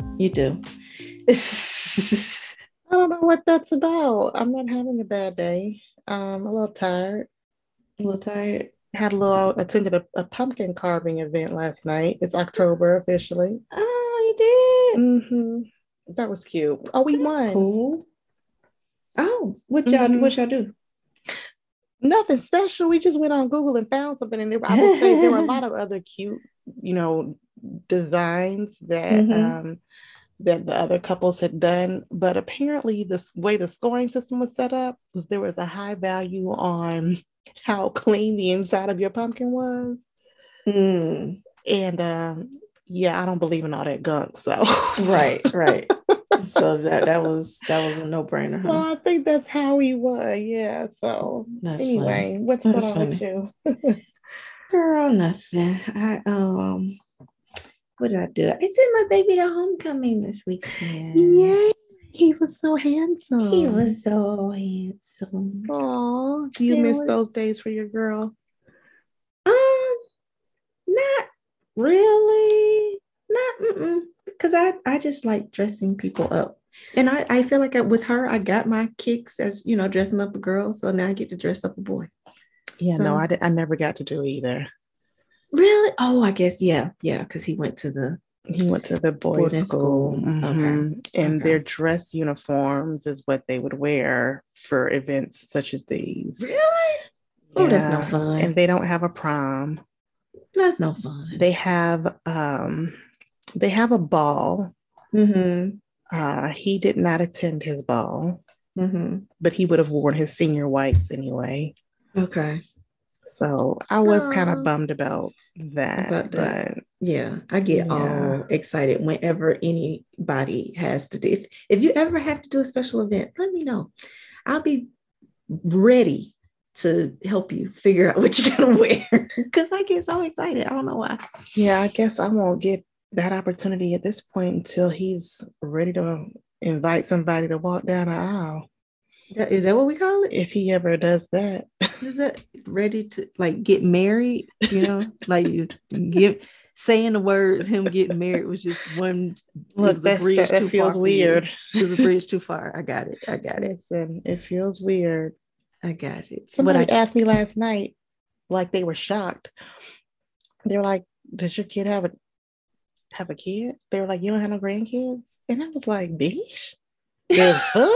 Not. You do. I don't know what that's about. I'm not having a bad day. Um, a little tired. A little tired. Had a little attended a, a pumpkin carving event last night. It's October officially. Oh, you did. Mm-hmm. That was cute. Oh, we That's won. Cool. Oh, what y'all Mhm. what y'all do? Nothing special. We just went on Google and found something, and there, I will say there were a lot of other cute, you know, designs that Mhm. um, that the other couples had done. But apparently, this way the scoring system was set up was there was a high value on how clean the inside of your pumpkin was, Mm, and um, yeah, I don't believe in all that gunk. So right, right. so that that was that was a no brainer, So huh? I think that's how he was. Yeah. So That's anyway, what's That's going on with you? Girl, nothing. I um, what did I do? I sent my baby to homecoming this weekend. Yay! He was so handsome. He was so handsome. Oh, do you miss was- those days for your girl? Um, not really. Not because I I just like dressing people up, and I I feel like I, with her I got my kicks as you know dressing up a girl, so now I get to dress up a boy. Yeah, no, I did, I never got to do either. Really? Oh, I guess yeah, yeah, because he went to the He went to the boys' school, school. Okay. Mhm. and Okay. their dress uniforms is what they would wear for events such as these. really. Oh, that's no fun. And they don't have a prom. that's no fun. They have um, they have a ball. mm-hmm. Uh, he did not attend his ball, Mm-hmm. but he would have worn his senior whites anyway. Okay. So I was kind of um, bummed about that, About that. but Yeah, I get Yeah. all excited whenever anybody has to do. If, if you ever have to do a special event, let me know. I'll be ready to help you figure out what you're gonna wear because I get so excited. I don't know why. yeah, I guess I won't get that opportunity at this point until he's ready to invite somebody to walk down the aisle. Is that what we call it? If he ever does that, Is that ready to like get married? You know, like you give saying the words him getting married was just one look, was a that's, bridge that too feels far for you. weird. Was a bridge too far. I got it. I got it. Listen, it feels weird. I got it. Somebody What I asked me last night, like they were shocked. They were like, "Does your kid have a have a kid?" They were like, "You don't have no grandkids," and I was like, bitch the fuck?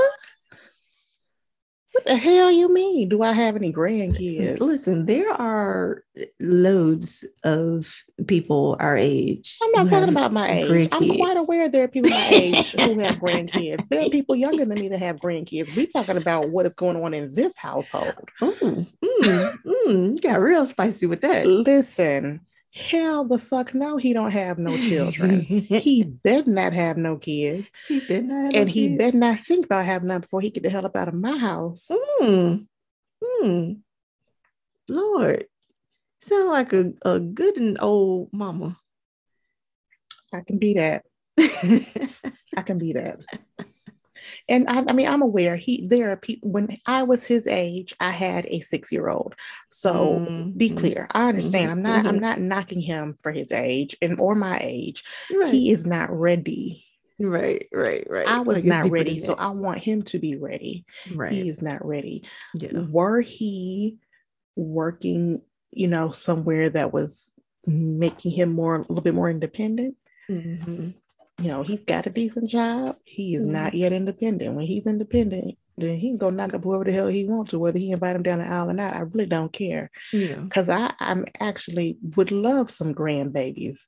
What the hell you mean? Do I have any grandkids?" Listen, there are loads of people our age. I'm not talking about my age. I'm quite aware there are people my age who have grandkids. There are people younger than me that have grandkids. We're talking about what is going on in this household. Mm, mm, mm, you got real spicy with that. Listen, hell the fuck no, he don't have no children. he better not have no kids. he better not have no And he kids. better not think about having none before he get the hell up out of my house. Mm, mm. Lord, sound like a, a good and old mama. I can be that. I can be that. And I, I mean, I'm aware he there are people when I was his age, I had a six-year-old. So Mm, be clear. I understand. Mhm, I'm not I'm mhm. not knocking him for his age and or my age. right, He is not ready. right, right, right. I was Like, not ready. So. I want him to be ready. right, He is not ready. yeah. were he working, you know, somewhere that was making him more a little bit more independent, Mhm. You know, he's got a decent job. He is not yet independent. When he's independent, then he can go knock up whoever the hell he wants to, whether he invite him down the aisle or not. I really don't care. Yeah, Because I I'm actually would love some grandbabies.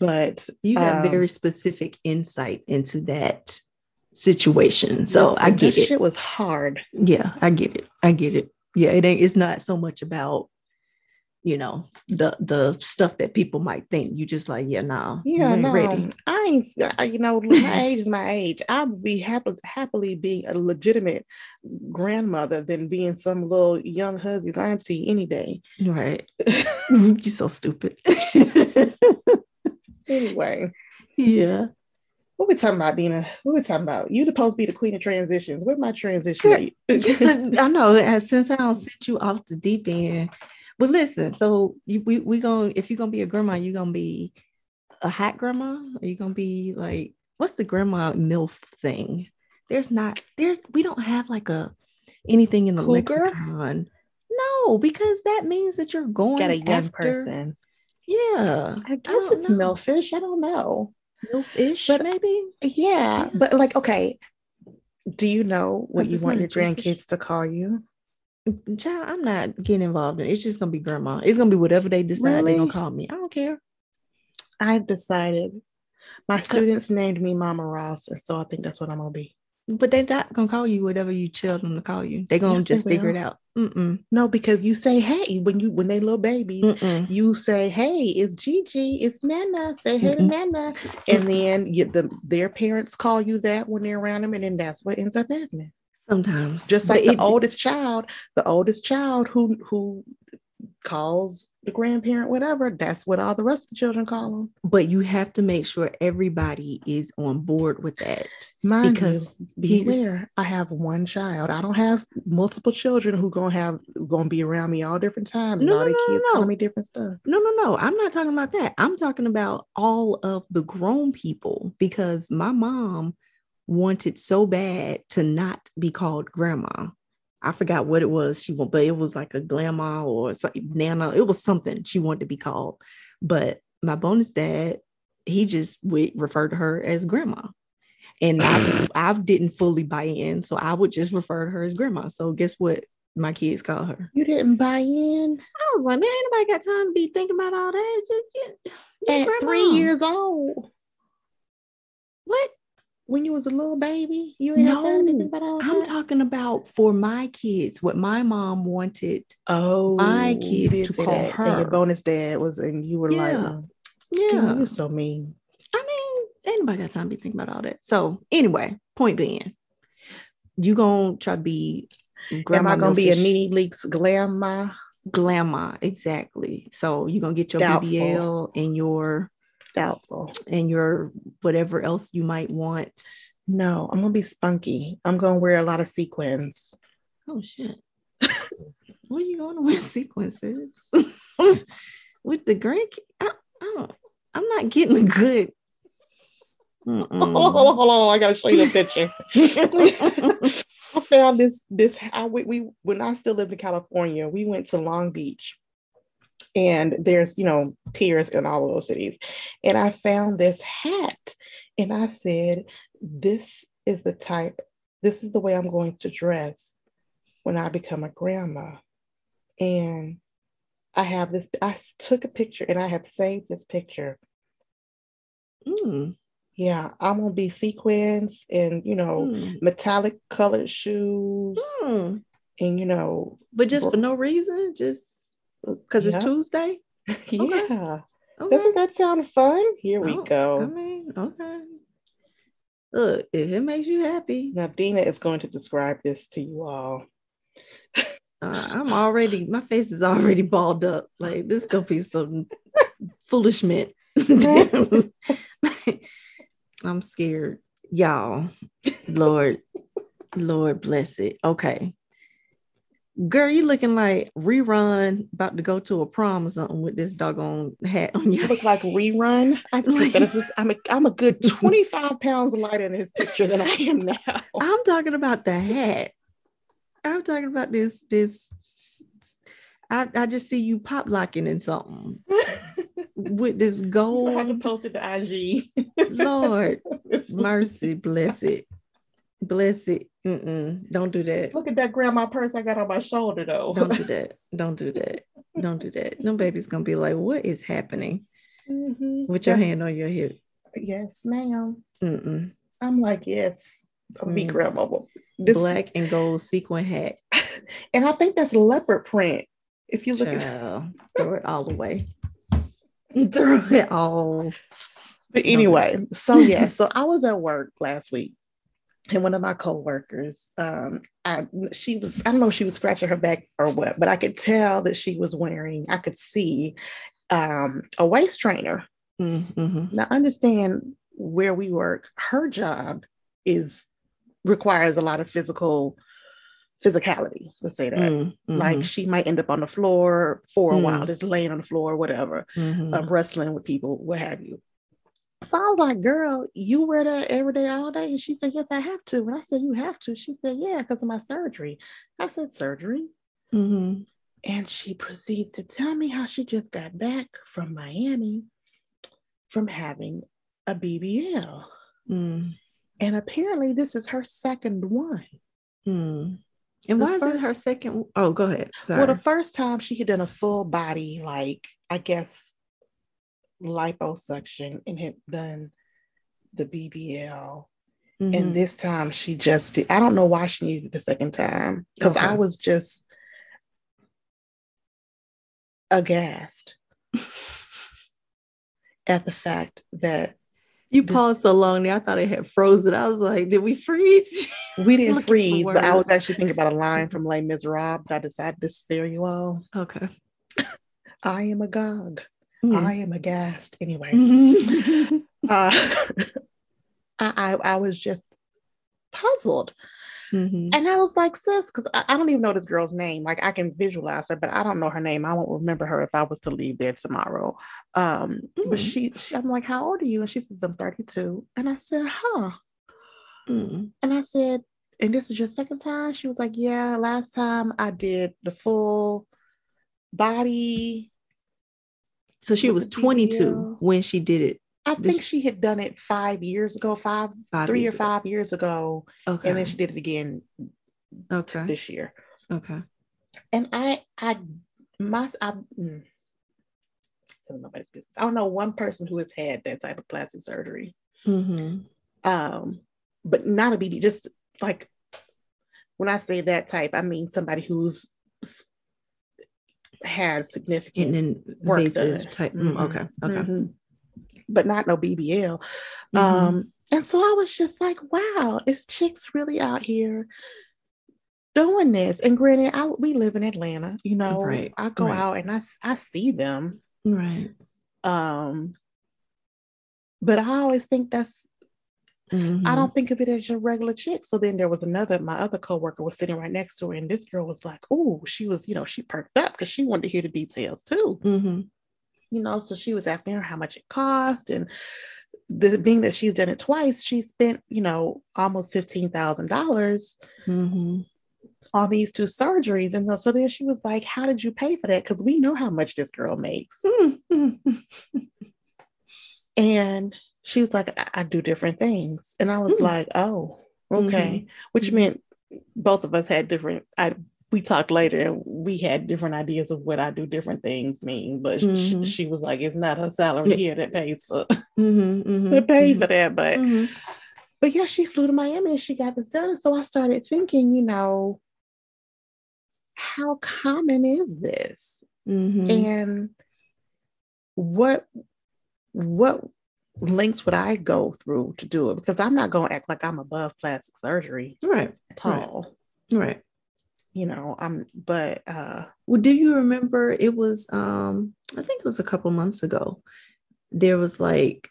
But you have um, very specific insight into that situation, so I get it. shit was hard. Yeah, I get it. I get it. Yeah, it ain't. It's not so much about you know the the stuff that people might think. You just like, yeah, nah, Yeah, no, ready. I ain't. You know, my age is my age. I would be happy, happily being a legitimate grandmother than being some little young husband's auntie any day. Right? You're so stupid. Anyway, yeah, what we talking about, Dina? What we talking about? You supposed to be the queen of transitions. Where my transition? Girl, I know. Since I don't sent you off the deep end, But listen, so you we we going if you're gonna be a grandma, you're gonna be a hot grandma? Are you gonna be like what's the grandma milf thing? There's not there's we don't have like a anything in the Cougar? lexicon. No, because that means that you're going to Get a young after- person. Yeah, I guess don't it's know. milfish. I don't know. milfish But- maybe. Yeah, but like, okay. Do you know what you want your grandkids to call you? Child, I'm not getting involved in it. It's just gonna be grandma. It's gonna be whatever they decide they're Really? gonna call me. I don't care. I've decided my students named me Mama Ross, and so I think that's what I'm gonna be. But they're not gonna call you whatever you tell them to call you. They're gonna Yes, they just figure it out. Mm-mm, No, because you say, "Hey," when you when they little babies, mm-mm. you say, "Hey, it's Gigi, it's Nana." Say, "Hey to Mm-mm. Nana," and then you, the their parents call you that when they're around them, and then that's what ends up happening. Sometimes, Just But like the it- oldest child, the oldest child who who calls the grandparent whatever, that's what all the rest of the children call them. But you have to make sure everybody is on board with that. Mind Because you, beware, I have one child. I don't have multiple children who gonna have gonna be around me all different times. No, all no, no, kids no. call me different stuff. No, no, no. I'm not talking about that. I'm talking about all of the grown people because my mom wanted so bad to not be called grandma. I forgot what it was she wanted, but it was like a grandma or something, nana. It was something she wanted to be called. But my bonus dad, he just would refer to her as grandma. And I, I didn't fully buy in. So I would just refer to her as grandma. So guess what my kids call her? You didn't buy in I was like, man, anybody got time to be thinking about all that. Just, just, just at three years old. What? When you was a little baby, you ain't have time to No, think about all I'm that. talking about for my kids, what my mom wanted. oh, my kids to say call that, and your bonus dad was, and you were like, Yeah. "Mm, Yeah. you're so mean. I mean, ain't nobody got time to be thinking about all that. So anyway, point being, you gonna try to be grandma Am I gonna be a Milfish. Nene Leakes grandma? grandma exactly. So you're gonna get your Doubtful. BBL and your Doubtful. and your whatever else you might want. No, I'm gonna be spunky. I'm gonna wear a lot of sequins. Oh shit. what are you going to wear sequences? with the grandkid? I, I don't I'm not getting a good. Hold on, hold on, hold on. I gotta show you a picture. I found this this I we, we when I still lived in California, we went to Long Beach. And there's, you know, piers in all of those cities. And I found this hat and I said, this is the type, this is the way I'm going to dress when I become a grandma. And I have this, i took a picture and I have saved this picture. Mm, Yeah, I'm gonna be sequins and you know, mm, metallic colored shoes mm. and you know But just for no reason, just because it's Tuesday. yeah Okay. doesn't that sound fun here we Oh, go I mean, okay. Look, if it makes you happy, now dina is going to describe this to you all uh, I'm already my face is already balled up. Like this gonna be some foolishment. I'm scared, y'all. Lord, Lord bless it. Okay. Girl, you looking like rerun about to go to a prom or something with this doggone hat on you look like rerun i think that is just, I'm, a, I'm a good 25 pounds lighter in his picture than i am now I'm talking about the hat. I'm talking about this. This. I, I just see you pop locking in something with this I have to gold. post it to IG. Lord, It's- mercy, bless it, bless it. Mm-mm, don't do that. Look at that grandma purse I got on my shoulder though. Don't do that. Don't do that. Don't do that. No baby's gonna be like, what is happening Mhm. with your hand on your hip? Yes, ma'am. Mm-mm. I'm like, yes, I'll be Mm. grandmama. This, Black and gold sequin hat. and I think that's leopard print. If you look at throw it all away. Throw it all. But anyway, so yeah, so I was at work last week, and one of my coworkers, um, I she was I don't know if she was scratching her back or what, but I could tell that she was wearing. I could see um, a waist trainer. Mm-hmm. Now understand where we work. Her job is requires a lot of physical physicality. Let's say that. Mm, Like she might end up on the floor for a Mm. while, just laying on the floor, whatever, mhm, um, wrestling with people, what have you. So I was like, girl, you wear that every day, all day? And she said, yes, I have to. And I said, you have to. She said, yeah, because of my surgery. I said, surgery. mhm, And she proceeds to tell me how she just got back from Miami from having a BBL. mm, And apparently, this is her second one. mm. And The why is it her second? Oh, go ahead. Sorry. Well, the first time she had done a full body, like, I guess, liposuction and had done the BBL. Mhm. And this time she just did. I don't know why she needed the second time because I was just aghast at the fact that you this- paused so long there. I thought it had frozen. I was like, did we freeze? we didn't freeze, but I was actually thinking about a line from Les Miserables, but I decided to spare you all. okay. I am agog. Mm. I am aghast. Anyway, Mhm. uh, I, I was just puzzled. Mhm. And I was like, sis, because I, I don't even know this girl's name. Like I can visualize her, but I don't know her name. I won't remember her if I was to leave there tomorrow. Um, but Mm. she, she, I'm like, how old are you? And she says, I'm 32. And I said, huh. Mm. And I said, and this is your second time? She was like, yeah, last time I did the full body. So she was 22 BBL. when she did it. I This- think she had done it five years ago, five, Five three or years ago. five years ago. Okay. And then she did it again okay. this year. Okay. and I I must I mm, nobody's business. I don't know one person who has had that type of plastic surgery. hmm Um, but not a BB, just like when I say that type, I mean somebody who's had significant And work invasive type. mm, Mhm. Okay. Okay. Mhm. but not no BBL. Mhm. Um, and so I was just like, wow, is chicks really out here doing this? And granted, I we live in Atlanta, you know, Right, I go right. out and I I see them. right. Um, but I always think that's I Mhm. don't think of it as your regular chick. So then there was another, my other coworker was sitting right next to her, and this girl was like, oh, she was, you know, she perked up because she wanted to hear the details too. Mhm. you know so she was asking her how much it cost and the, being that she's done it twice she spent you know almost $15000 Mhm. on these two surgeries and so then she was like how did you pay for that because we know how much this girl makes Mhm. and she was like i, I do different things and i was Mm. like oh okay which Mhm. meant both of us had different i we talked later and we had different ideas of what I do different things mean, but sh- Mhm. she was like, it's not her salary Yeah. here that pays for Mhm. Mhm. that pays for that. But. But yeah, she flew to Miami and she got this done. So I started thinking, you know, how common is this? And what what links would I go through to do it? Because I'm not gonna act like I'm above plastic surgery Right. at all. Right. You know, I'm but uh Well, do you remember it was um I think it was a couple months ago. There was like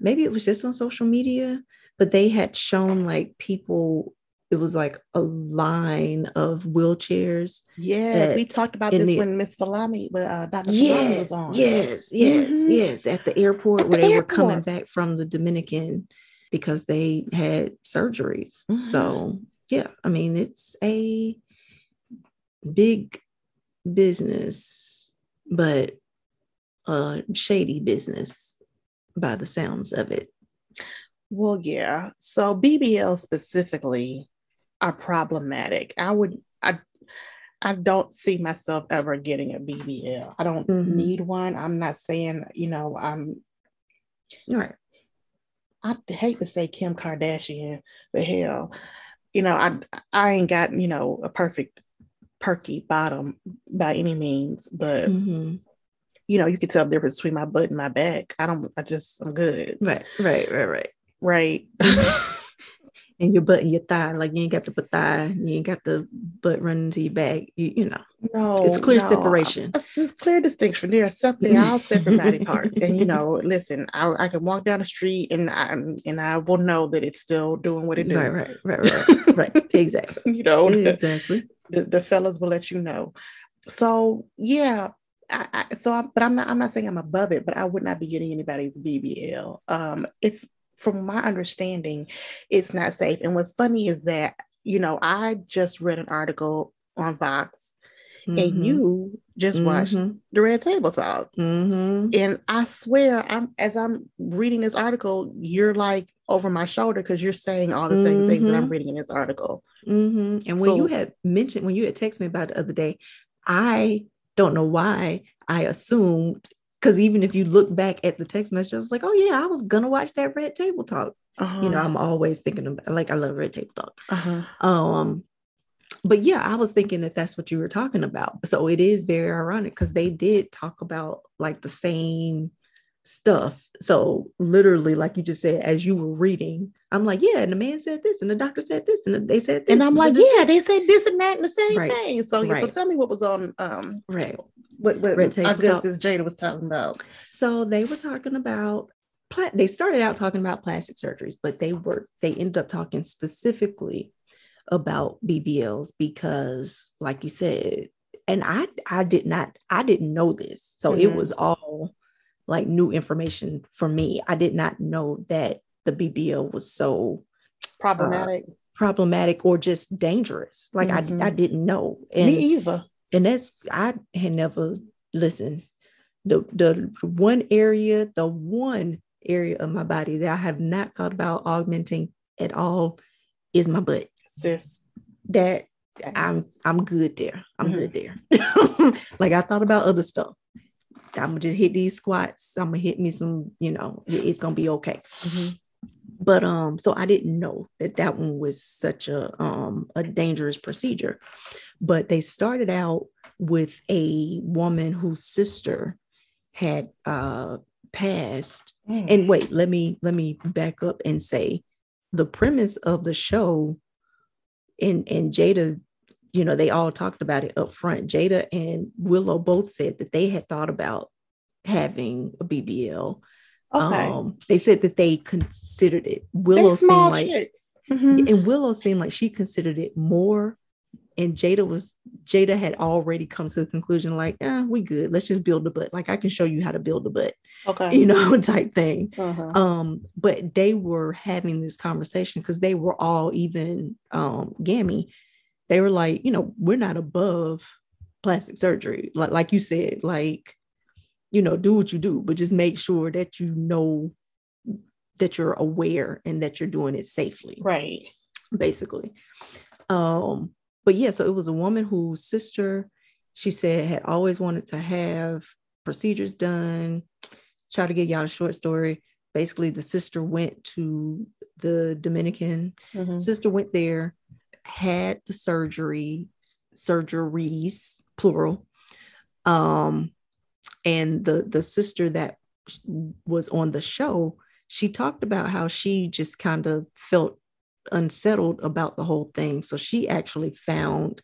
maybe it was just on social media, but they had shown like people it was like a line of wheelchairs. yes, we talked about this the- when Miss Falami, uh, Dr. Yes, was on. yes, yes, Mhm. yes. At the airport At where the they were coming back from the Dominican because they had surgeries. Mhm. So yeah, I mean it's a big business, but a shady business by the sounds of it. Well, yeah. So BBL specifically are problematic. I would I I don't see myself ever getting a BBL. I don't Mhm. need one. I'm not saying, you know, I'm All right. I hate to say Kim Kardashian, but hell, you know, I I ain't got, you know, a perfect perky bottom by any means, but Mhm. you know, you can tell the difference between my butt and my back. I don't I just I'm good. Right, right, right, right. Right. and your butt and your thigh. Like you ain't got the butt thigh, you ain't got the butt running to your back. You, you know, No, it's clear no. separation. It's, it's clear distinction. There are separate, all separate body parts, and you know, listen, I, I can walk down the street and I and I will know that it's still doing what it does. Right, right, right, right, right. Exactly. You know, Exactly. the, the fellas will let you know. So yeah, I, I, so I, but I'm not I'm not saying I'm above it, but I would not be getting anybody's BBL. Um, it's from my understanding, it's not safe. And what's funny is that you know I just read an article on Vox, Mhm. and you just watched Mhm. the Red Table Talk, Mhm. and I swear I'm as I'm reading this article, you're like over my shoulder because you're saying all the same things that I'm Mhm. reading in this article. Mhm. And when you had mentioned, when you had texted me about it the other day, I don't know why I assumed, because even if you look back at the text message, I was like, oh yeah, I was gonna watch that Red Table Talk. Uh-huh. You know, I'm always thinking about like I love Red Table Talk. uh-huh. Um, but yeah, I was thinking that that's what you were talking about. So it is very ironic because they did talk about like the same stuff. So literally, like you just said, as you were reading, I'm like, yeah, and the man said this, and the doctor said this, and they said this, And I'm like, yeah, they said this and that and the same Right. thing. So, yeah, so tell me what was on um right. what what Red Table our Talk. Jada was talking about. So they were talking about pla- they started out talking about plastic surgeries, but they were they ended up talking specifically about BBLs because, like you said, and I I did not I didn't know this, so it Mhm. was all like new information for me. I did not know that the BBL was so Problematic. problematic or just dangerous. Like Mhm. I I didn't know, and me either. and that's I had never listened. The the one area, the one area of my body that I have not thought about augmenting at all is my butt. Sis. That I'm I'm good there. I'm Mhm. good there. like I thought about other stuff. I'm gonna just hit these squats. I'm gonna hit me some, you know, it's gonna be okay. Mhm. But um, so I didn't know that that one was such a um a dangerous procedure. But they started out with a woman whose sister had uh passed. Mm. And wait, let me let me back up and say the premise of the show and and Jada, you know, they all talked about it up front. Jada and Willow both said that they had thought about having a BBL. okay. Um, they said that they considered it. They're Willow seemed like chicks. Mhm. and Willow seemed like she considered it more. And Jada was Jada had already come to the conclusion, like, yeah, we good. Let's just build the butt. Like I can show you how to build a butt, Okay. you know, type thing. Uh-huh. Um, but they were having this conversation because they were all even um gammy. They were like, you know, we're not above plastic surgery. Like, like you said, like, you know, do what you do, but just make sure that you know that you're aware and that you're doing it safely Right. basically. Um, but yeah, so it was a woman whose sister, she said, had always wanted to have procedures done. Try to get y'all a short story. Basically, the sister went to the Dominican. Mhm. Sister went there, had the surgery, surgeries, plural. Um, and the the sister that was on the show, she talked about how she just kind of felt unsettled about the whole thing. So she actually found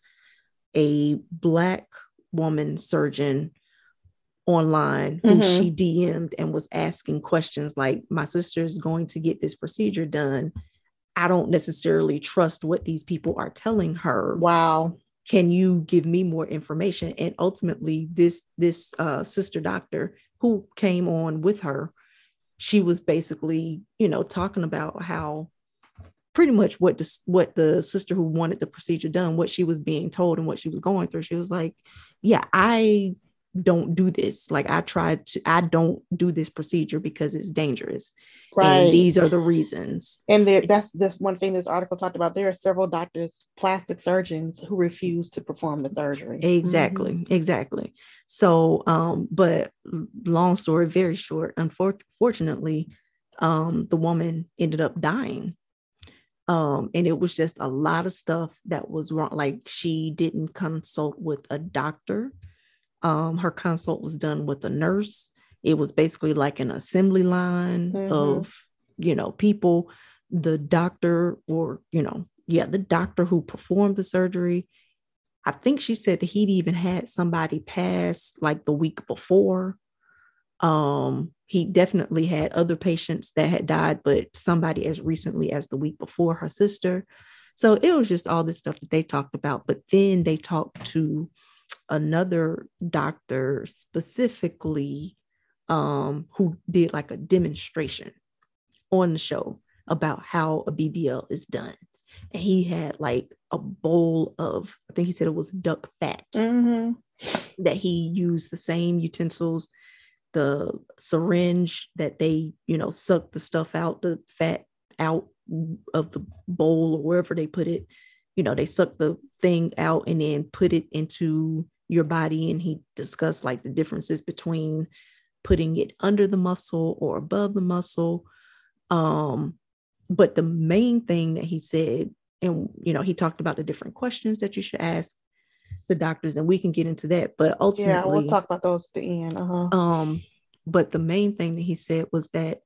a black woman surgeon online who Mhm. she DM'd and was asking questions like, My sister's going to get this procedure done. I don't necessarily trust what these people are telling her. Wow. can you give me more information? And ultimately this this uh, sister doctor who came on with her she was basically you know talking about how pretty much what the, what the sister who wanted the procedure done what she was being told and what she was going through. She was like yeah i don't do this like i tried to i don't do this procedure because it's dangerous Right. and these are the reasons And there, that's that's one thing this article talked about. There are several doctors, plastic surgeons, who refuse to perform the surgery. Exactly, Mm-hmm. exactly. So, um, but long story very short, unfortunately, um, the woman ended up dying. Um, and it was just a lot of stuff that was wrong. Like she didn't consult with a doctor. Um, her consult was done with a nurse. It was basically like an assembly line Mhm. of, you know, people. the doctor or you know yeah the doctor who performed the surgery i think she said that he'd even had somebody pass like the week before um he definitely had other patients that had died but somebody as recently as the week before her sister so it was just all this stuff that they talked about but then they talked to another doctor specifically um who did like a demonstration on the show about how a BBL is done. And he had like a bowl of, I think he said it was duck fat Mm-hmm. that he used the same utensils, the syringe that they, you know, suck the stuff out, the fat out of the bowl or wherever they put it. You know, they suck the thing out and then put it into your body. And he discussed like the differences between putting it under the muscle or above the muscle. Um, but the main thing that he said, and you know, he talked about the different questions that you should ask the doctors, and we can get into that. But ultimately, Yeah, we'll talk about those at the end. Uh-huh. um, but the main thing that he said was that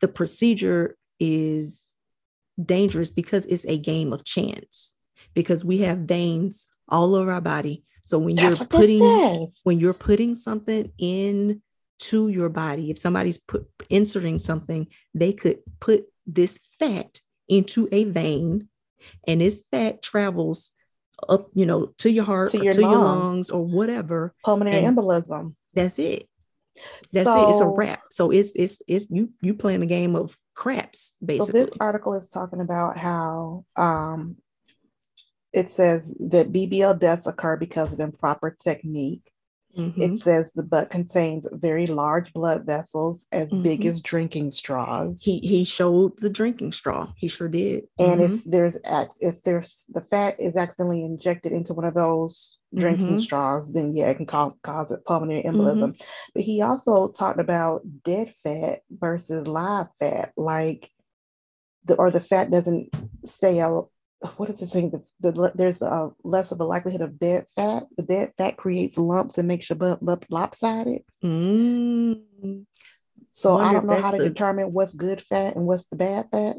the procedure is dangerous because it's a game of chance. Because we have veins all over our body. So when That's you're putting when you're putting something in to your body, if somebody's put inserting something, they could put this fat into a vein, and this fat travels up, you know, to your heart, To your to your lungs. lungs, or whatever. Pulmonary embolism. That's it. That's it. It's a wrap. So it's it's it's you you playing a game of craps, basically. So this article is talking about how um, it says that BBL deaths occur because of improper technique. Mhm. It says the butt contains very large blood vessels as big Mhm. as drinking straws. He he showed the drinking straw. He sure did. and Mhm. if there's if there's the fat is accidentally injected into one of those drinking Mhm. straws, then yeah, it can cause, cause it pulmonary embolism. But he also talked about dead fat versus live fat, like the or the fat doesn't stay out. What is the thing? The, the there's a less of a likelihood of dead fat. The dead fat creates lumps and makes your butt lop- lopsided. Mm. So I Wonder don't know how to the- determine what's good fat and what's the bad fat.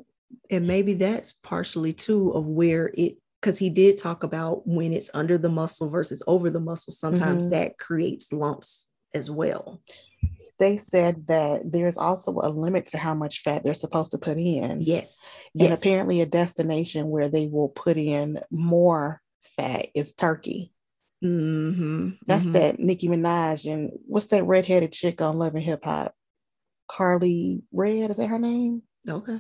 and maybe that's partially too of where it because he did talk about when it's under the muscle versus over the muscle sometimes Mhm. that creates lumps as well they said that there's also a limit to how much fat they're supposed to put in. yes And yes apparently, a destination where they will put in more fat is Turkey. hmm That's that Nicki Minaj and what's that redheaded chick on Love and Hip Hop? Karlie Redd, is that her name? okay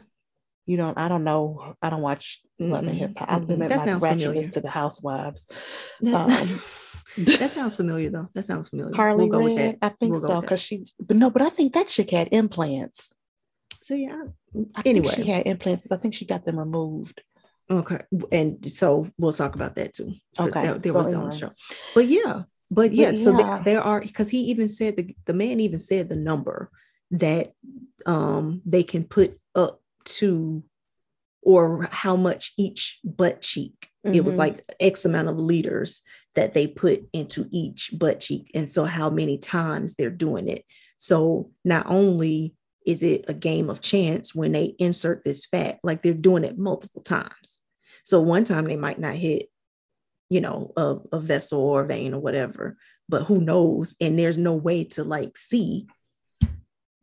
You don't, I don't know. I don't watch Love and Hip Hop. I've been That my sounds familiar. to the housewives. Um, that sounds familiar though that sounds familiar Karlie we'll go with Redd, that I think We'll so, because she, but no, but I think that chick had implants. so yeah I anyway she had implants. I think she got them removed. Okay. And so we'll talk about that too. Okay, That, that so was on the show. But yeah, but yeah, so yeah. there, there are because he even said the, the man even said the number that um they can put up to or how much each butt cheek. It was Mhm. like X amount of liters that they put into each butt cheek. And so how many times they're doing it. So not only is it a game of chance when they insert this fat, like they're doing it multiple times. So one time they might not hit, you know, a, a vessel or a vein or whatever, but who knows? And there's no way to like see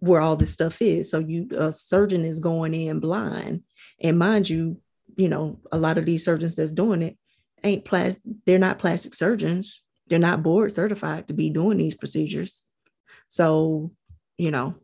where all this stuff is. So you a surgeon is going in blind. And mind you, you know, a lot of these surgeons that's doing it ain't plastic, they're not plastic surgeons. They're not board certified to be doing these procedures. So, you know,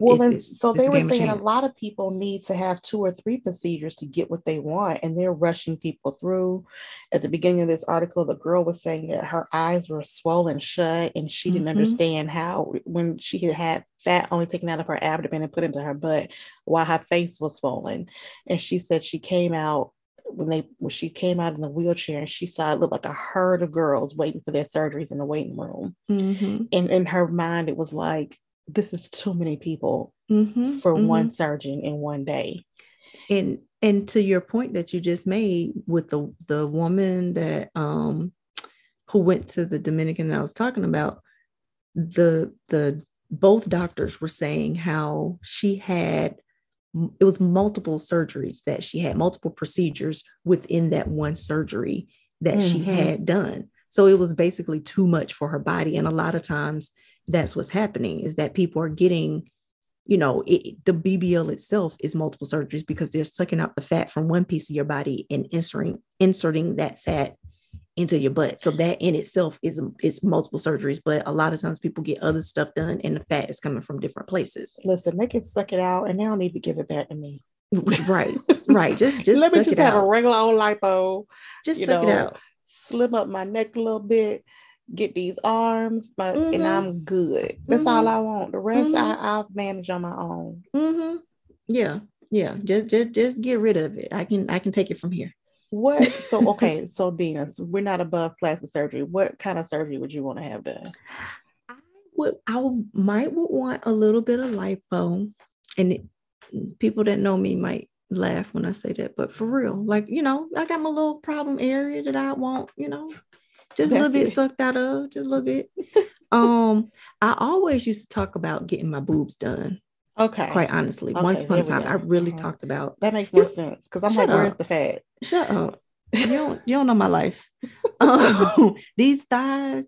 Well, it's- it's- so they were saying a lot of people need to have two or three procedures to get what they want, and they're rushing people through. At the beginning of this article, the girl was saying that her eyes were swollen shut, and she didn't Mhm. understand how when she had had fat only taken out of her abdomen and put into her butt, while her face was swollen. And she said she came out when they when she came out in the wheelchair, and she saw it looked like a herd of girls waiting for their surgeries in the waiting room. Mhm, And in her mind, it was like, this is too many people mhm, for mhm. one surgeon in one day. and and to your point that you just made with the the woman that um who went to the Dominican that I was talking about, the the both doctors were saying how she had it was multiple surgeries that she had, multiple procedures within that one surgery that mm-hmm. she had done. So it was basically too much for her body. And a lot of times that's what's happening is that people are getting, you know, it, the BBL itself is multiple surgeries because they're sucking out the fat from one piece of your body and inserting inserting that fat into your butt. So that in itself is is multiple surgeries, but a lot of times people get other stuff done and the fat is coming from different places. Listen, they can suck it out and they don't need to give it back to me. right, right. Just just let me just have out. a regular old lipo. Just suck know, it out. Slim up my neck a little bit, get these arms, but mm-hmm. and I'm good. That's mm-hmm. all I want. The rest mm-hmm. I, I'll manage on my own. Mm-hmm. Yeah, yeah. Just just just get rid of it. I can I can take it from here. What? So okay, so Dina, we're not above plastic surgery. What kind of surgery would you want to have done? I would. I might would want a little bit of lipo, and it, people that know me might laugh when I say that, but for real, like you know, I got my little problem area that I want, you know, just a little bit sucked out of, just a little bit. um, I always used to talk about getting my boobs done. Okay. Quite honestly, okay, once upon a time, I really uh-huh. talked about that makes more sense because I'm like, up. where's the fat? Shut up. You don't you don't know my life. um, these thighs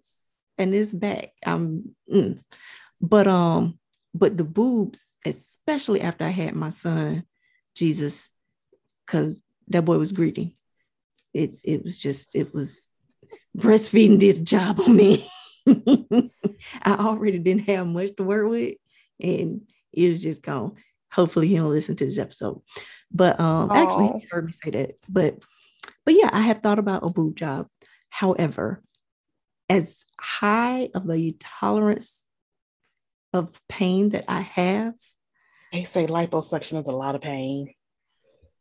and this back, I'm mm. but um, but the boobs, especially after I had my son, Jesus, because that boy was greedy. It it was just it was breastfeeding did a job on me. I already didn't have much to work with, and it was just gone. Hopefully, he'll listen to this episode. But um, Aww. actually, he heard me say that. But but yeah, I have thought about a boob job. However, as high of a tolerance of pain that I have, they say liposuction is a lot of pain.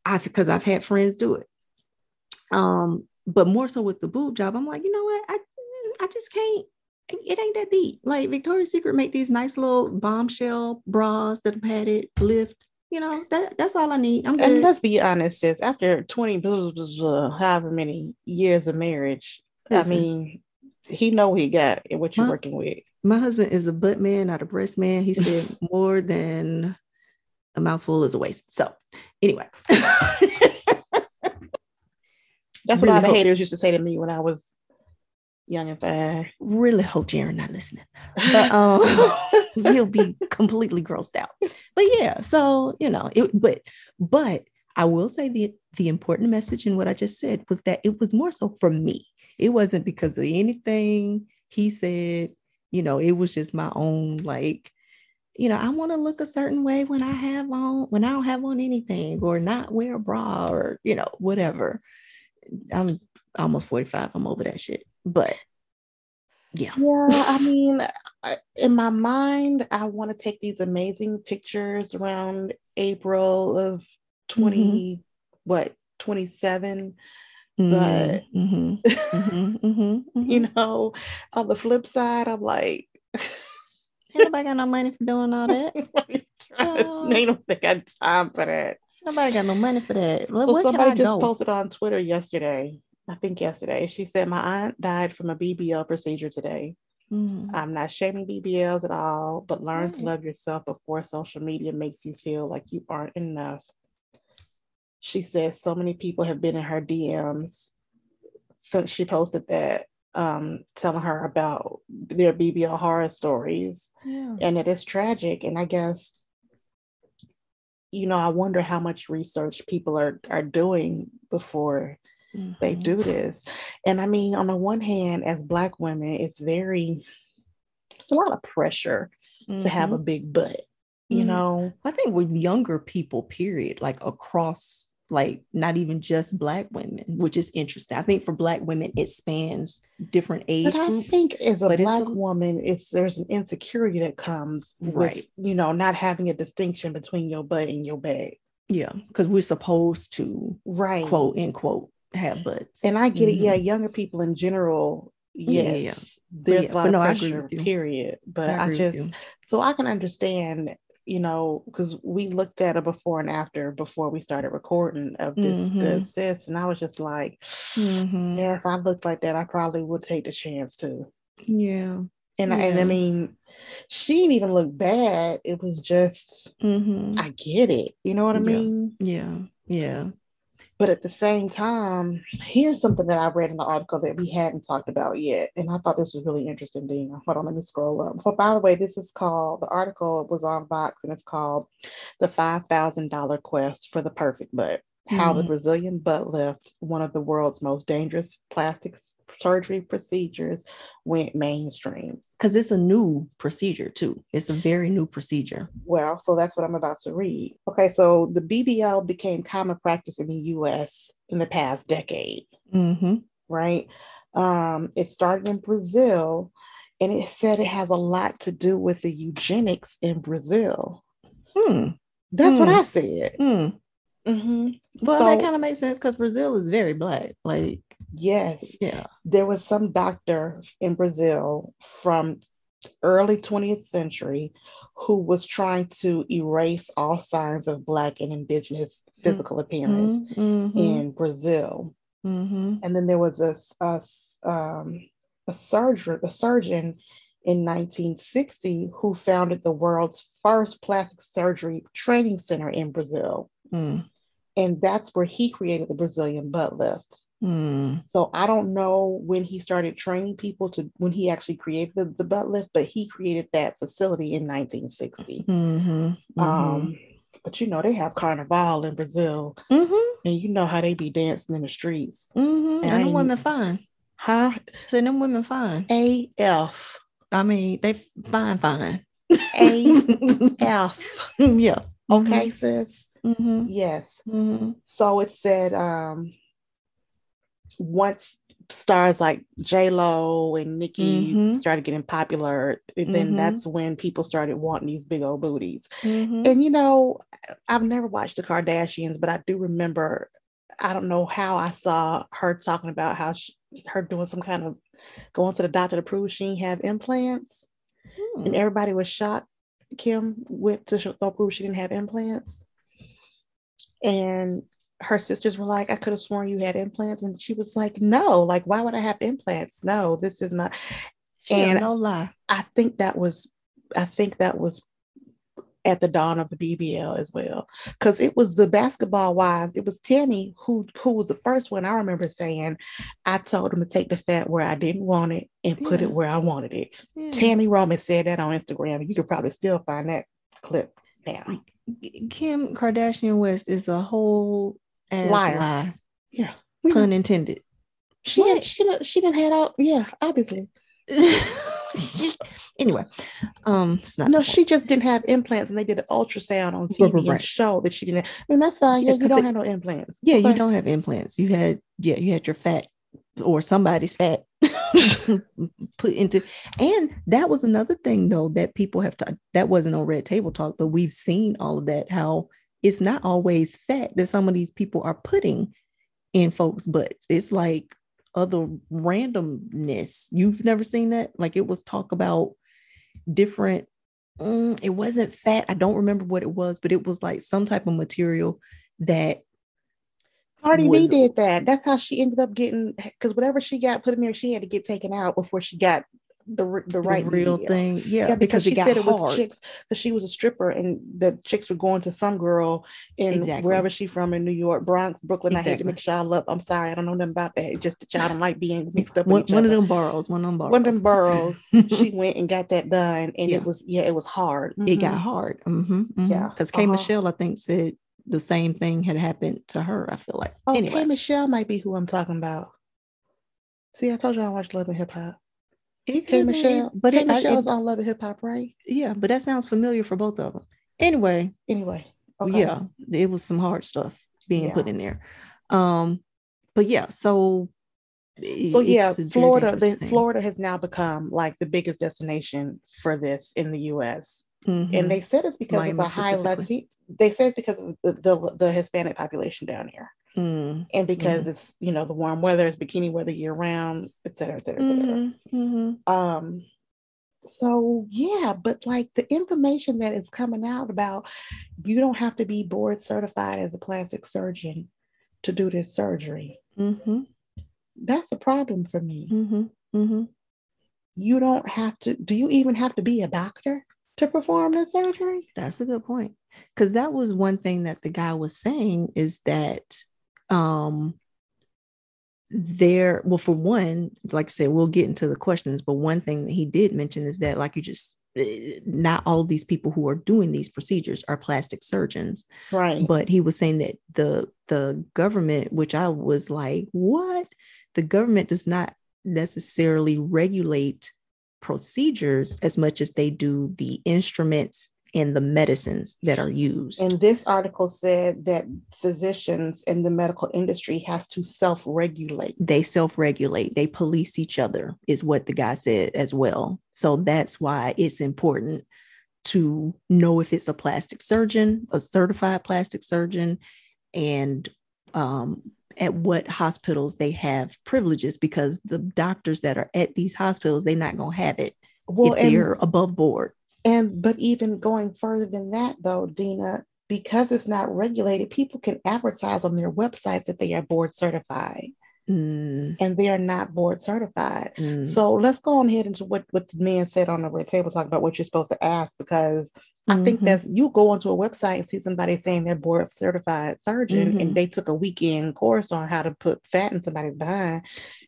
I because I've had friends do it. Um, but more so with the boob job, I'm like, you know what? I I just can't. It ain't that deep. Like Victoria's Secret make these nice little bombshell bras that are padded, lift. You know, that that's all I need. I'm good. And let's be honest, sis. After 20, uh, however many years of marriage, Listen, I mean, he know what he got and what you're my, working with. My husband is a butt man, not a breast man. He said more than a mouthful is a waste. So anyway. That's really what all the haters used to say to me when I was young and fat. Really hope Jaron not listening. But um he'll be completely grossed out. But yeah, so you know, it but but I will say the the important message in what I just said was that it was more so for me. It wasn't because of anything he said, you know, it was just my own like you know, I want to look a certain way when I have on, when I don't have on anything or not wear a bra or, you know, whatever. I'm almost 45. I'm over that shit. But yeah. Yeah. I mean, in my mind, I want to take these amazing pictures around April of 20, mm-hmm. what, 27. Mm-hmm. But, mm-hmm. mm-hmm. mm-hmm. you know, on the flip side, I'm like, nobody got no money for doing all that. they don't think I've got time for that. Nobody got no money for that. Well, well somebody just go? posted on Twitter yesterday. I think yesterday. She said my aunt died from a BBL procedure today. Mm-hmm. I'm not shaming BBLs at all, but learn right. to love yourself before social media makes you feel like you aren't enough. She says so many people have been in her DMs since she posted that um, telling her about their BBL horror stories. Yeah. And it is tragic. And I guess, you know, I wonder how much research people are, are doing before mm-hmm. they do this. And I mean, on the one hand, as Black women, it's very, it's a lot of pressure mm-hmm. to have a mm-hmm. big butt, you mm-hmm. know? I think with younger people, period, like across like not even just black women, which is interesting. I think for black women, it spans different age but groups. I think as a black woman, it's there's an insecurity that comes right. with you know not having a distinction between your butt and your bag. Yeah, because we're supposed to right quote unquote have butts. And I get mm-hmm. it. Yeah, younger people in general. Yes, yeah, yeah. there's yeah, a lot of no, pressure. Period. But I, I just so I can understand you know, because we looked at a before and after before we started recording of this mm-hmm. the assist, and I was just like, mm-hmm. yeah, if I looked like that, I probably would take the chance to. Yeah, And I, and I mean, she didn't even look bad. It was just Mhm. I get it. You know what I Yeah. mean? Yeah. Yeah. But at the same time, here's something that I read in the article that we hadn't talked about yet. And I thought this was really interesting, Dina. Hold on, let me scroll up. But by the way, this is called the article was on Vox and it's called The $5,000 Quest for the Perfect Butt How the Mhm. Brazilian Butt Lift, one of the world's most dangerous plastic surgery procedures, went mainstream. Because it's a new procedure too. It's a very new procedure. Well, so that's what I'm about to read. Okay, so the BBL became common practice in the US in the past decade. Mm-hmm. right? Um, it started in Brazil, and it said it has a lot to do with the eugenics in Brazil. Hmm. That's what Hmm. I said. Hmm. hmm Well, So- that kind of makes sense because Brazil is very black. Like, Yes, yeah. there was some doctor in Brazil from early 20th century who was trying to erase all signs of black and indigenous physical appearance Mm-hmm. in Brazil. Mm-hmm. and then there was a, a um, a surgeon a surgeon in 1960 who founded the world's first plastic surgery training center in Brazil, Mm. And that's where he created the Brazilian butt lift. Mm. So I don't know when he started training people to when he actually created the, the butt lift, but he created that facility in 1960. Mm-hmm. Um, but you know they have carnival in Brazil, mm-hmm. and you know how they be dancing in the streets, Mm-hmm. And And I them women fine. huh? So them women fine. AF. I mean, they fine, fine. AF. yeah. Okay, sis. Mm-hmm. Yes. Mm-hmm. So it said um once stars like J Lo and Nicki Mhm. started getting popular, then Mhm. that's when people started wanting these big old booties. Mm-hmm. And you know, I've never watched the Kardashians, but I do remember. I don't know how I saw her talking about how she, her doing some kind of going to the doctor to prove she didn't have implants, Hmm. and everybody was shocked. Kim went to sh- go prove she didn't have implants, and her sisters were like, "I could have sworn you had implants," and she was like, "No, like why would I have implants? No, this is not." She and- no lie. I think that was, I think that was at the dawn of the BBL as well, because it was the basketball wives. It was Tami who who was the first one. I remember saying, "I told him to take the fat where I didn't want it and put Yeah. it where I wanted it." Yeah. Tami Roman said that on Instagram. You could probably still find that clip now. Kim Kardashian West is a whole ass Liar. lie. Yeah, Pun intended. she What? she done- she didn't had out. Yeah, obviously. anyway, um, No, she just didn't have implants, and they did an ultrasound on Right, TV right, and right. showed that she didn't. I mean, that's fine. Yeah, Yeah, you 'cause don't they- have no implants. Yeah, you don't have implants. You had yeah, you had your fat or somebody's fat put into and that was another thing though that people have to that wasn't on red table talk, but we've seen all of that how it's not always fat that some of these people are putting in folks' butts. It's like other randomness. You've never seen that? Like it was talk about different mm, it wasn't fat. I don't remember what it was, but it was like some type of material that Cardi B did that. That's how she ended up getting because whatever she got put in there, she had to get taken out before she got the the the right real BBL. thing. Yeah, Yeah, because, because, she got said it was chicks because she was a stripper and the chicks were going to some girl in Exactly. wherever she from in New York, Bronx, Brooklyn. I hate to Exactly. mix y'all up. I'm sorry, I don't know nothing about that. It's just that y'all don't like being mixed up. one, one of them boroughs, one of them boroughs. one of them boroughs. she went and got that done, and Yeah. it was yeah, it was hard. it got Mhm. hard. Mm-hmm, Yeah, Because K uh-huh. Michelle, I think, said the same thing had happened to her. I feel like. Oh, anyway, K Michelle might be who I'm talking about. See, I told you I watched Love and Hip Hop. it K could be, Michelle, but K it, Michelle is on Love and Hip Hop, right? yeah, but that sounds familiar for both of them. Anyway, Anyway, okay. yeah, it was some hard stuff being put in there. Um, but yeah, so So yeah, it's a very Florida, the. Florida has now become like the biggest destination for this in the U.S. Mhm. And they said it's because of the high specifically. Latin. They said it's because of the, the the Hispanic population down here, Mm, and because it's you know the warm weather, it's bikini weather year round, et cetera, et cetera, et cetera. mhm, mhm. Um, so yeah, but like the information that is coming out about you don't have to be board certified as a plastic surgeon to do this surgery. That's a problem for me. you don't have to. Do you even have to be a doctor to perform the surgery? That's a good point. Because that was one thing that the guy was saying is that um there well for one like i said we'll get into the questions but one thing that he did mention is that like you just eh, not all of these people who are doing these procedures are plastic surgeons Right. but he was saying that the the government which i was like what the government does not necessarily regulate procedures as much as they do the instruments and the medicines that are used. And this article said that physicians in the medical industry has to self-regulate. they self-regulate. They police each other is what the guy said as well. So that's why it's important to know if it's a plastic surgeon a certified plastic surgeon and um, at what hospitals they have privileges because the doctors that are at these hospitals they're not going to have it Well, if and they're above board. And but even going further than that, though, Dina, because it's not regulated, people can advertise on their websites that they are board certified, Mm, and they are not board certified. mm, So let's go on ahead into what what the man said on the red table talk about what you're supposed to ask because I think mhm. that's you go onto a website and see somebody saying they're board certified surgeon Mhm. and they took a weekend course on how to put fat in somebody's behind,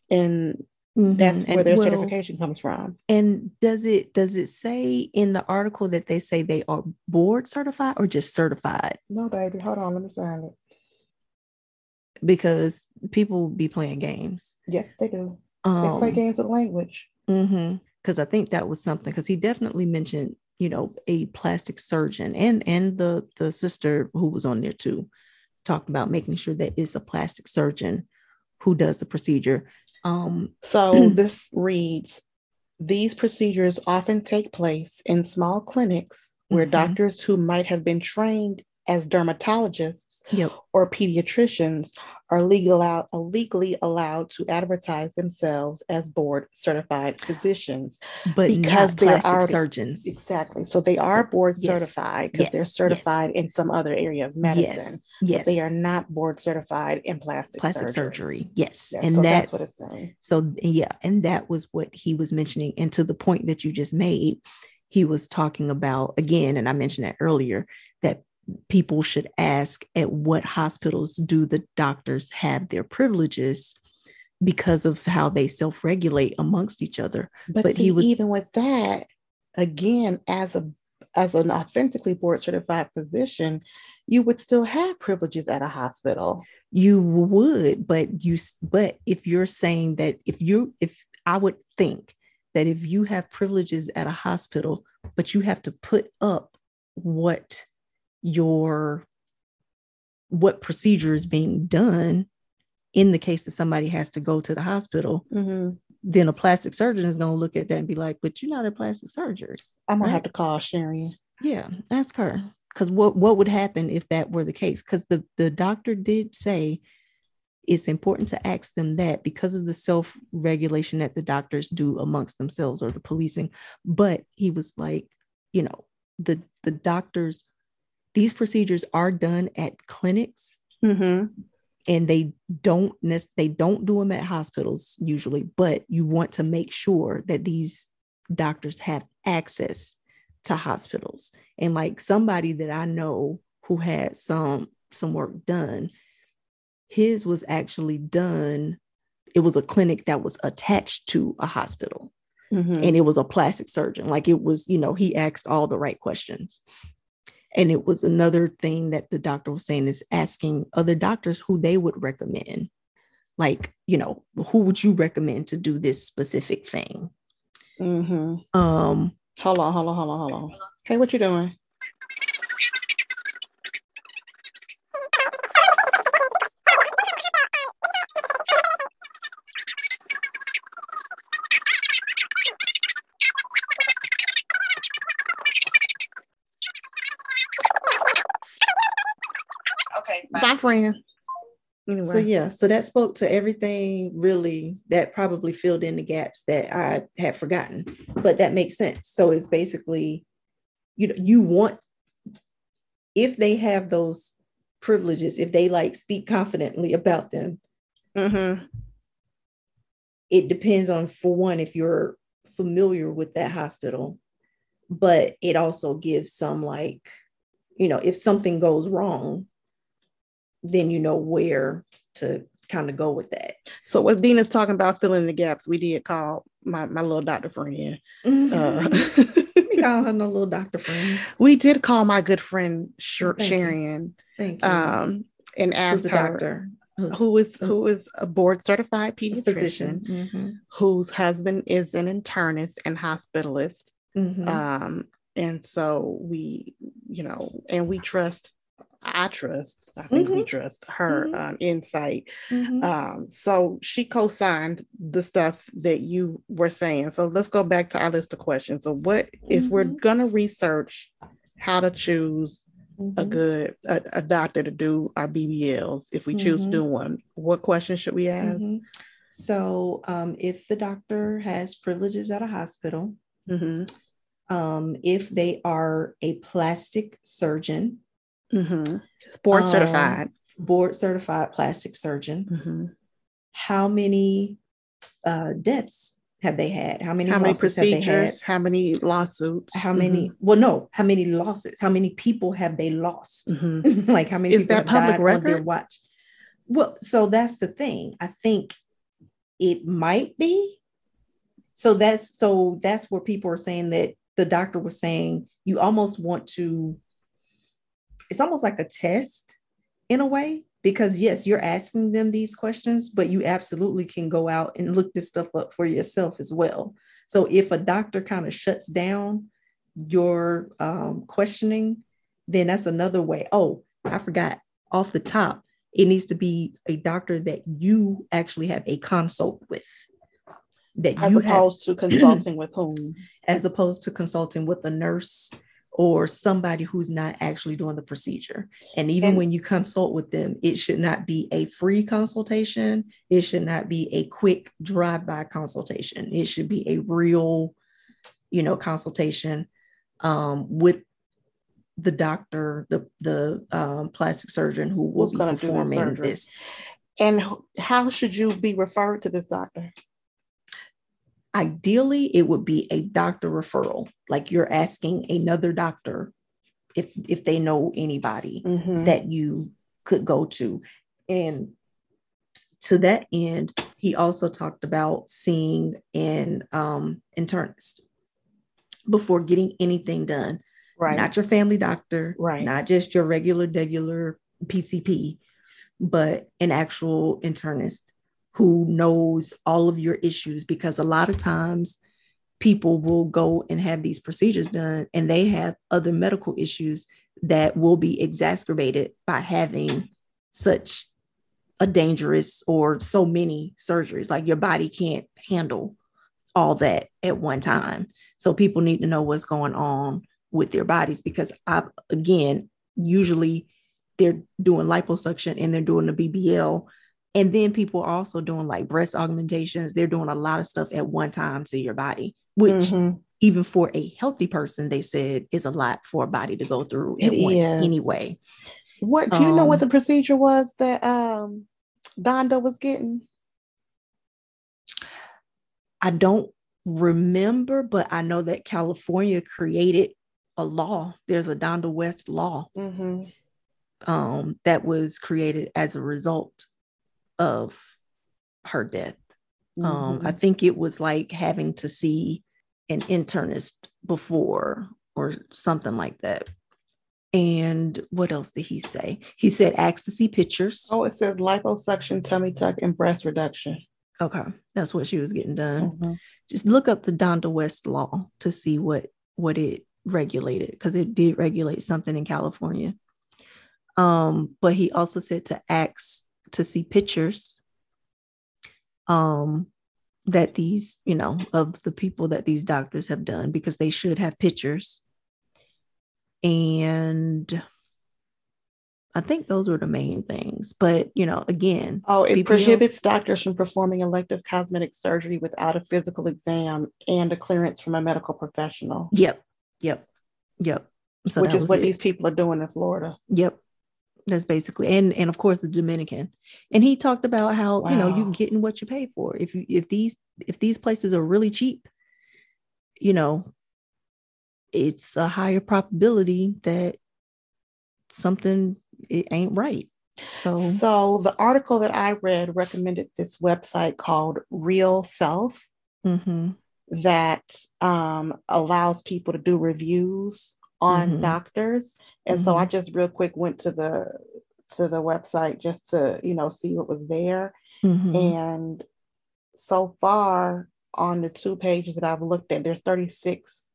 and Mhm. that's where And their well, certification comes from. And does it does it say in the article that they say they are board certified or just certified? No, baby, hold on, let me find it. Because people be playing games. Yeah, they do. They play Um, games with language. because I think that was something because he definitely mentioned, you know, a plastic surgeon and and the the sister who was on there too talked about making sure that it's a plastic surgeon who does the procedure. Um, So this reads These procedures often take place in small clinics where Mhm. doctors who might have been trained as dermatologists yep. or pediatricians are legal out, are legally allowed to advertise themselves as board certified physicians. But Because not they're surgeons. Exactly. So they are board Yes. certified because they're Yes. certified in some other area of medicine. Yes. Yes. They are not board certified in plastic, plastic surgery. surgery. Yes. And so that's, that's what it's saying. so yeah, and that was what he was mentioning. And to the point that you just made, he was talking about again, and I mentioned that earlier, that people should ask at what hospitals do the doctors have their privileges because of how they self-regulate amongst each other. But, But see, he was- even with that, again, as a as an authentically board certified physician, you would still have privileges at a hospital. you would but you but if you're saying that if you if i would think that if you have privileges at a hospital but you have to put up what your what procedure is being done in the case that somebody has to go to the hospital mm-hmm. then a plastic surgeon is going to look at that and be like but you're not a plastic surgeon I'm gonna Right. have to call Sharon. yeah, ask her. Because what what would happen if that were the case? Because the the doctor did say it's important to ask them that because of the self regulation that the doctors do amongst themselves or the policing. But he was like, you know, the the doctors, these procedures are done at clinics Mm-hmm. and they don't they don't do them at hospitals usually but you want to make sure that these doctors have access to hospitals and like somebody that i know who had some some work done his was actually done it was a clinic that was attached to a hospital Mm-hmm. and it was a plastic surgeon like it was you know he asked all the right questions and it was another thing that the doctor was saying is asking other doctors who they would recommend like you know who would you recommend to do this specific thing Mm-hmm. um Hold on, hold on, hold on, hold on. Hey, what you doing? Friend. Anyway, so yeah so that spoke to everything really that probably filled in the gaps that i had forgotten but that makes sense so it's basically you know you want if they have those privileges if they like speak confidently about them Mhm. it depends on for one if you're familiar with that hospital, but it also gives some like, you know, if something goes wrong, then you know where to kind of go with that. So what is talking about filling the gaps, we did call my, my little doctor friend. Uh, we call her no little doctor friend. we did call my good friend Sh- Thank. Sharon Thank you. um, and asked the her doctor? who is who is a board certified pediatrician. Mhm. whose husband is an internist and hospitalist. Mhm. Um, and so we, you know, and we trust, I trust, I think we Mhm. trust her Mhm. um, insight. Mhm. Um, so she co-signed the stuff that you were saying. So let's go back to our list of questions. So what if we're Mhm. gonna research how to choose a Mhm. good a, a doctor to do our BBLs if we choose to do one? What questions should we ask? So, um, if the doctor has privileges at a hospital, um, if they are a plastic surgeon, Mhm. Board Um, certified. board certified plastic surgeon, Mhm. how many uh, deaths have they had? How many How many losses have they had? procedures? How many lawsuits? How many? Well, no. How many losses? How many people have they lost? Mhm. like how many Is people that have public died on their record? watch? Well, so that's the thing. I think it might be. So that's so that's where people are saying that the doctor was saying you almost want to. It's almost like a test in a way because yes, you're asking them these questions, but you absolutely can go out and look this stuff up for yourself as well. So if a doctor kind of shuts down your um, questioning, then that's another way. Oh, I forgot off the top, it needs to be a doctor that you actually have a consult with. That As you have, opposed to consulting with whom? as opposed to consulting with a nurse or somebody who's not actually doing the procedure. And even And- when you consult with them, it should not be a free consultation. It should not be a quick drive-by consultation. It should be a real, you know, consultation um, with the doctor, the the um, plastic surgeon who will Who's be performing this. And how should you be referred to this doctor? Ideally it would be a doctor referral like you're asking another doctor if if they know anybody Mhm. that you could go to and to that end he also talked about seeing an um internist before getting anything done Right. not your family doctor Right. not just your regular regular pcp but an actual internist who knows all of your issues because a lot of times people will go and have these procedures done and they have other medical issues that will be exacerbated by having such a dangerous or so many surgeries. Like your body can't handle all that at one time. So people need to know what's going on with their bodies because I again usually they're doing liposuction and they're doing the BBL and then people are also doing like breast augmentations they're doing a lot of stuff at one time to your body which Mhm. even for a healthy person they said is a lot for a body to go through It at once is. anyway What do you know what Um, the procedure was that um Donda was getting? I don't remember but I know that California created a law there's a Donda West law Mhm. um, that was created as a result of her death. Um, I Mhm. think it was like having to see an internist before or something like that. And what else did he say? He said, ask to see pictures. Oh, it says liposuction, tummy tuck, and breast reduction. Okay, that's what she was getting done. Mhm. Just look up the Donda West law to see what what it regulated because it did regulate something in California. Um, but he also said to ask to see pictures um that these, you know, of the people that these doctors have done because they should have pictures. And I think those were the main things. But you know, again, Oh, it prohibits doctors from performing elective cosmetic surgery without a physical exam and a clearance from a medical professional, Yep, yep, yep. So which is what it. these people are doing in Florida. Yep. That's basically and and of course the Dominican. And he talked about how you know you Wow. getting what you pay for. If you if these if these places are really cheap, you know, it's a higher probability that something it ain't right. So, so the article that I read recommended this website called Real Self mm-hmm. that um, allows people to do reviews on Mhm. doctors. And so I just real quick went to the to the website just to you know see what was there. Mhm. And so far on the two pages that I've looked at, there's 36,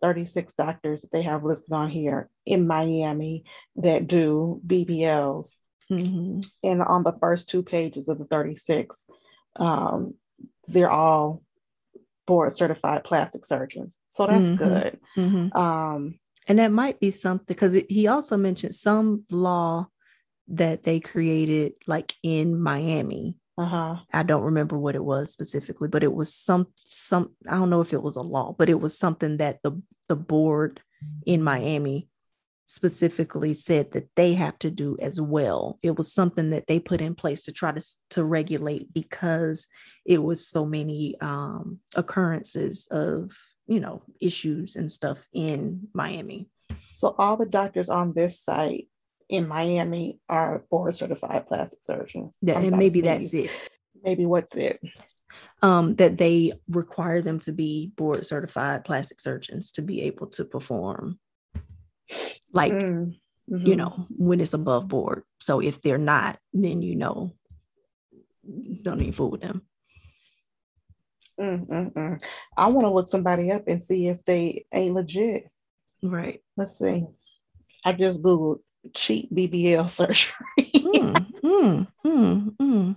36 doctors that they have listed on here in Miami that do BBLs. Mhm. And on the first two pages of the 36, um, they're all board certified plastic surgeons. So that's Mhm. good. Mhm. Um, And that might be something because he also mentioned some law that they created like in Miami. uh-huh. I don't remember what it was specifically, but it was some some I don't know if it was a law, but it was something that the the board in Miami specifically said that they have to do as well. It was something that they put in place to try to to regulate because it was so many um occurrences of, you know, issues and stuff in Miami. So all the doctors on this site in Miami are board certified plastic surgeons. Yeah, and maybe that's it. Maybe what's it? um, that they require them to be board certified plastic surgeons to be able to perform like Mm, you mhm. know when it's above board so if they're not then you know don't even fool with them Mm, mm, mm. I want to look somebody up and see if they ain't legit. right Let's see. I just googled cheap BBL surgery. mm, mm, mm, mm.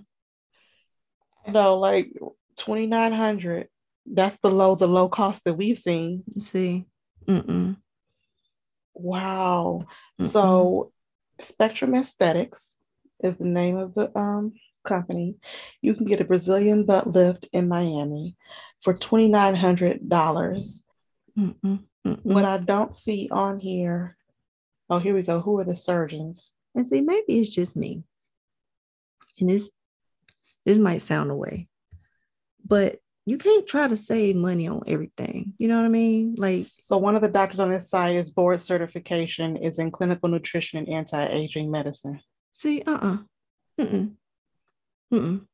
no, like twenty nine hundred. That's below the low cost that we've seen. see Mm-mm, Wow. mm-mm. So Spectrum Aesthetics is the name of the um, company. You can get a Brazilian butt lift in Miami for $2,900. Mm-mm, mm-mm. What I don't see on here, oh, here we go. Who are the surgeons? and see maybe it's just me and this this might sound away but you can't try to save money on everything you know what i mean like So one of the doctors on this site is board certification is in clinical nutrition and anti-aging medicine. See, uh-uh. Mm-mm. Mm-mm.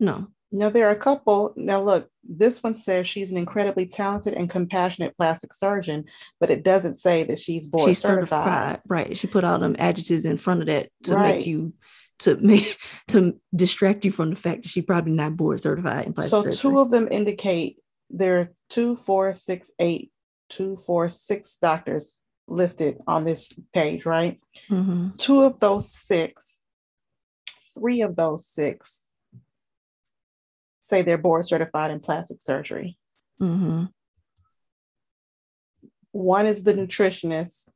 No. Now there are a couple. Now look, this one says she's an incredibly talented and compassionate plastic surgeon, but it doesn't say that she's board She's certified. certified. Right. She put all them adjectives in front of that to Right. make you to make to distract you from the fact that she probably not board certified in plastic surgery. So surgery. two of them indicate there are two, four, six, eight, two, four, six doctors listed on this page, right? Mhm. Two of those six, three of those six say they're board certified in plastic surgery. Mhm. One is the nutritionist,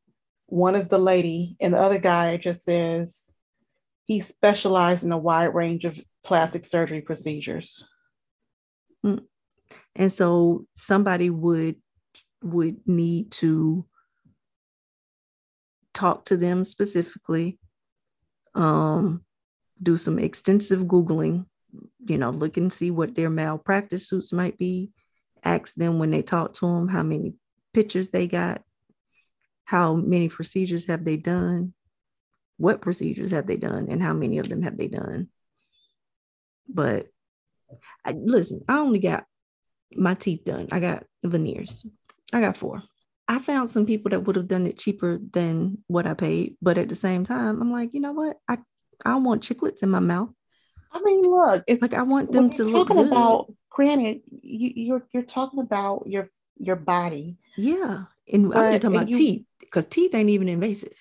one is the lady, and the other guy just says he specialized in a wide range of plastic surgery procedures. And so somebody would would need to talk to them specifically, um, do some extensive Googling, you know, look and see what their malpractice suits might be, ask them when they talk to them how many pictures they got, how many procedures have they done, what procedures have they done, and how many of them have they done. But I, listen, I only got my teeth done. I got veneers. I got four. I found some people that would have done it cheaper than what I paid, but at the same time, I'm like, you know what? I I want chiclets in my mouth. I mean, look, it's Like I want them to you're look talking good. about granted you, you're you're talking about your your body yeah, and I'm talking about you- teeth because teeth ain't even invasive.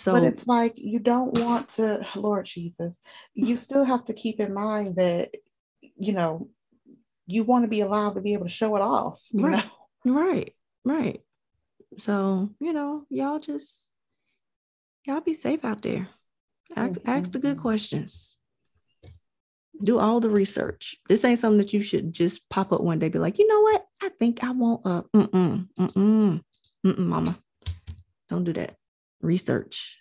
So but it's like you don't want to lord jesus you still have to keep in mind that you know you want to be allowed to be able to show it off Right. know right, right. So you know, y'all just y'all be safe out there. Ask ask the good questions. Do all the research. This ain't something that you should just pop up one day, be like, you know what? I think I want a mm-mm, mm-mm, mm-mm, mama. Don't do that. Research.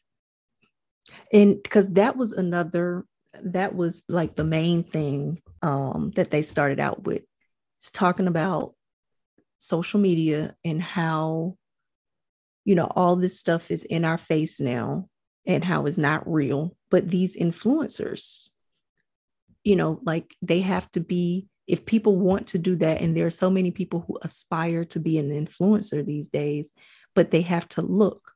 And because that was another, that was like the main thing um that they started out with. It's talking about social media and how you know all this stuff is in our face now and how it's not real but these influencers you know like they have to be if people want to do that and there are so many people who aspire to be an influencer these days but they have to look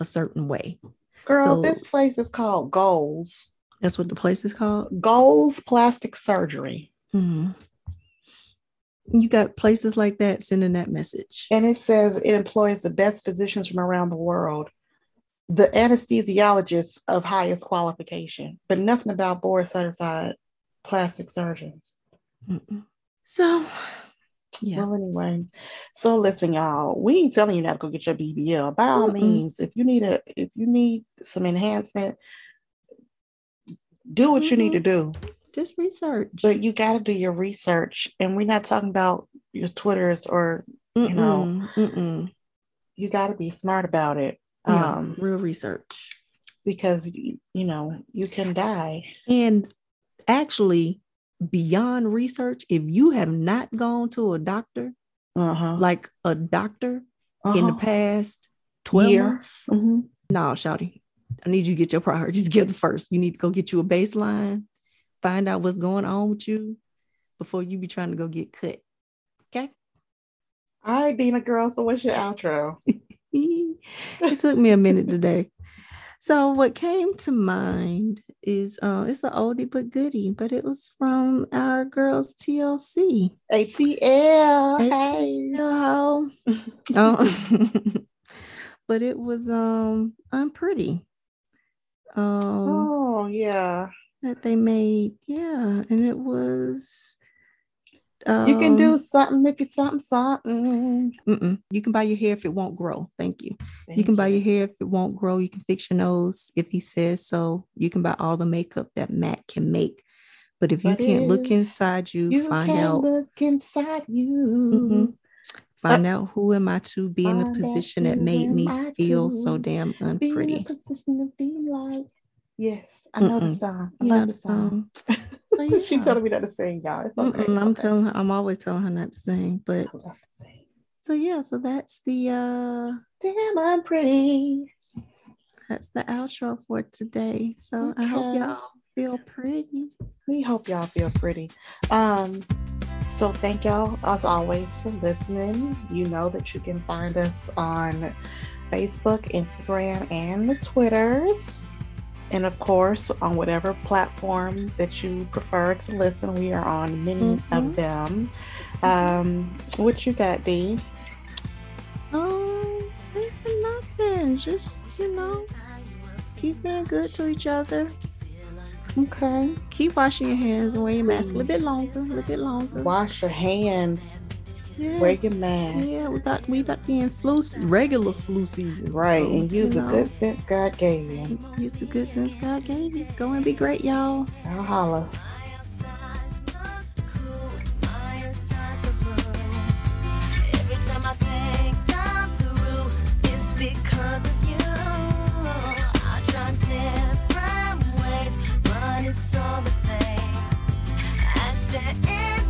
a certain way Girl, So- this place is called Goals. that's what the place is called Goals Plastic Surgery. Mhm. you got places like that sending that message And it says it employs the best physicians from around the world, the anesthesiologists of highest qualification, but nothing about board certified plastic surgeons. Mm-mm. so yeah Well, anyway, so listen, y'all. We ain't telling you not to go get your BBL. By all Mm-mm. means, if you need a, if you need some enhancement, do what you need to do. just research But you got to do your research, and we're not talking about your Twitters or you know, Mm-mm, mm-mm. you got to be smart about it. Yeah, Um, real research because you know you can die. And actually, beyond research, if you have not gone to a doctor, Uh-huh. like a doctor in the Uh-huh. past 12 Year. months, Mhm. no, Shouty, I need you to get your priorities together first. You need to go get you a baseline, find out what's going on with you before you be trying to go get cut. Okay. All right, Dina girl. So what's your outro? it took me a minute today. So what came to mind is uh it's an oldie but goodie, but it was from our girls TLC. ATL. Hey. Hello. oh. but it was um unpretty. Um Oh yeah. that they made. Yeah, and it was You can do um, something if you something something. mm-mm. you can buy your hair if it won't grow. Thank you. you can buy your hair if it won't grow. You can fix your nose if he says so. You can buy all the makeup that MAC can make. But if you But can't look inside you, You find out look inside you. Mhm. find out who am I to be in the position that made me I feel so damn Be in a unpretty. position to be like. Yes, I know the Mm-mm. song. I You love know, the song. so she telling me not to sing, y'all. It's okay. Mm-mm, I'm okay. telling her, I'm always telling her not to sing. But to sing. so yeah, so that's the uh Damn, I'm pretty. that's the outro for today. So I hope y'all feel pretty. We hope y'all feel pretty. Um, so thank y'all as always for listening. You know that you can find us on Facebook, Instagram, and the Twitters. And of course, on whatever platform that you prefer to listen, we are on many Mhm. of them. Um, what you got, D? Um, nothing. Just you know, keep being good to each other. Okay. Keep washing your hands and wear your mask a little bit longer, a little bit longer. Wash your hands. Yes. Wearing. Yeah, we about we about being flu regular flu season. Right, so, and use the good sense God gave you. Use the good sense God gave you. Go and be great, y'all. I'll holler. all the same. At the end.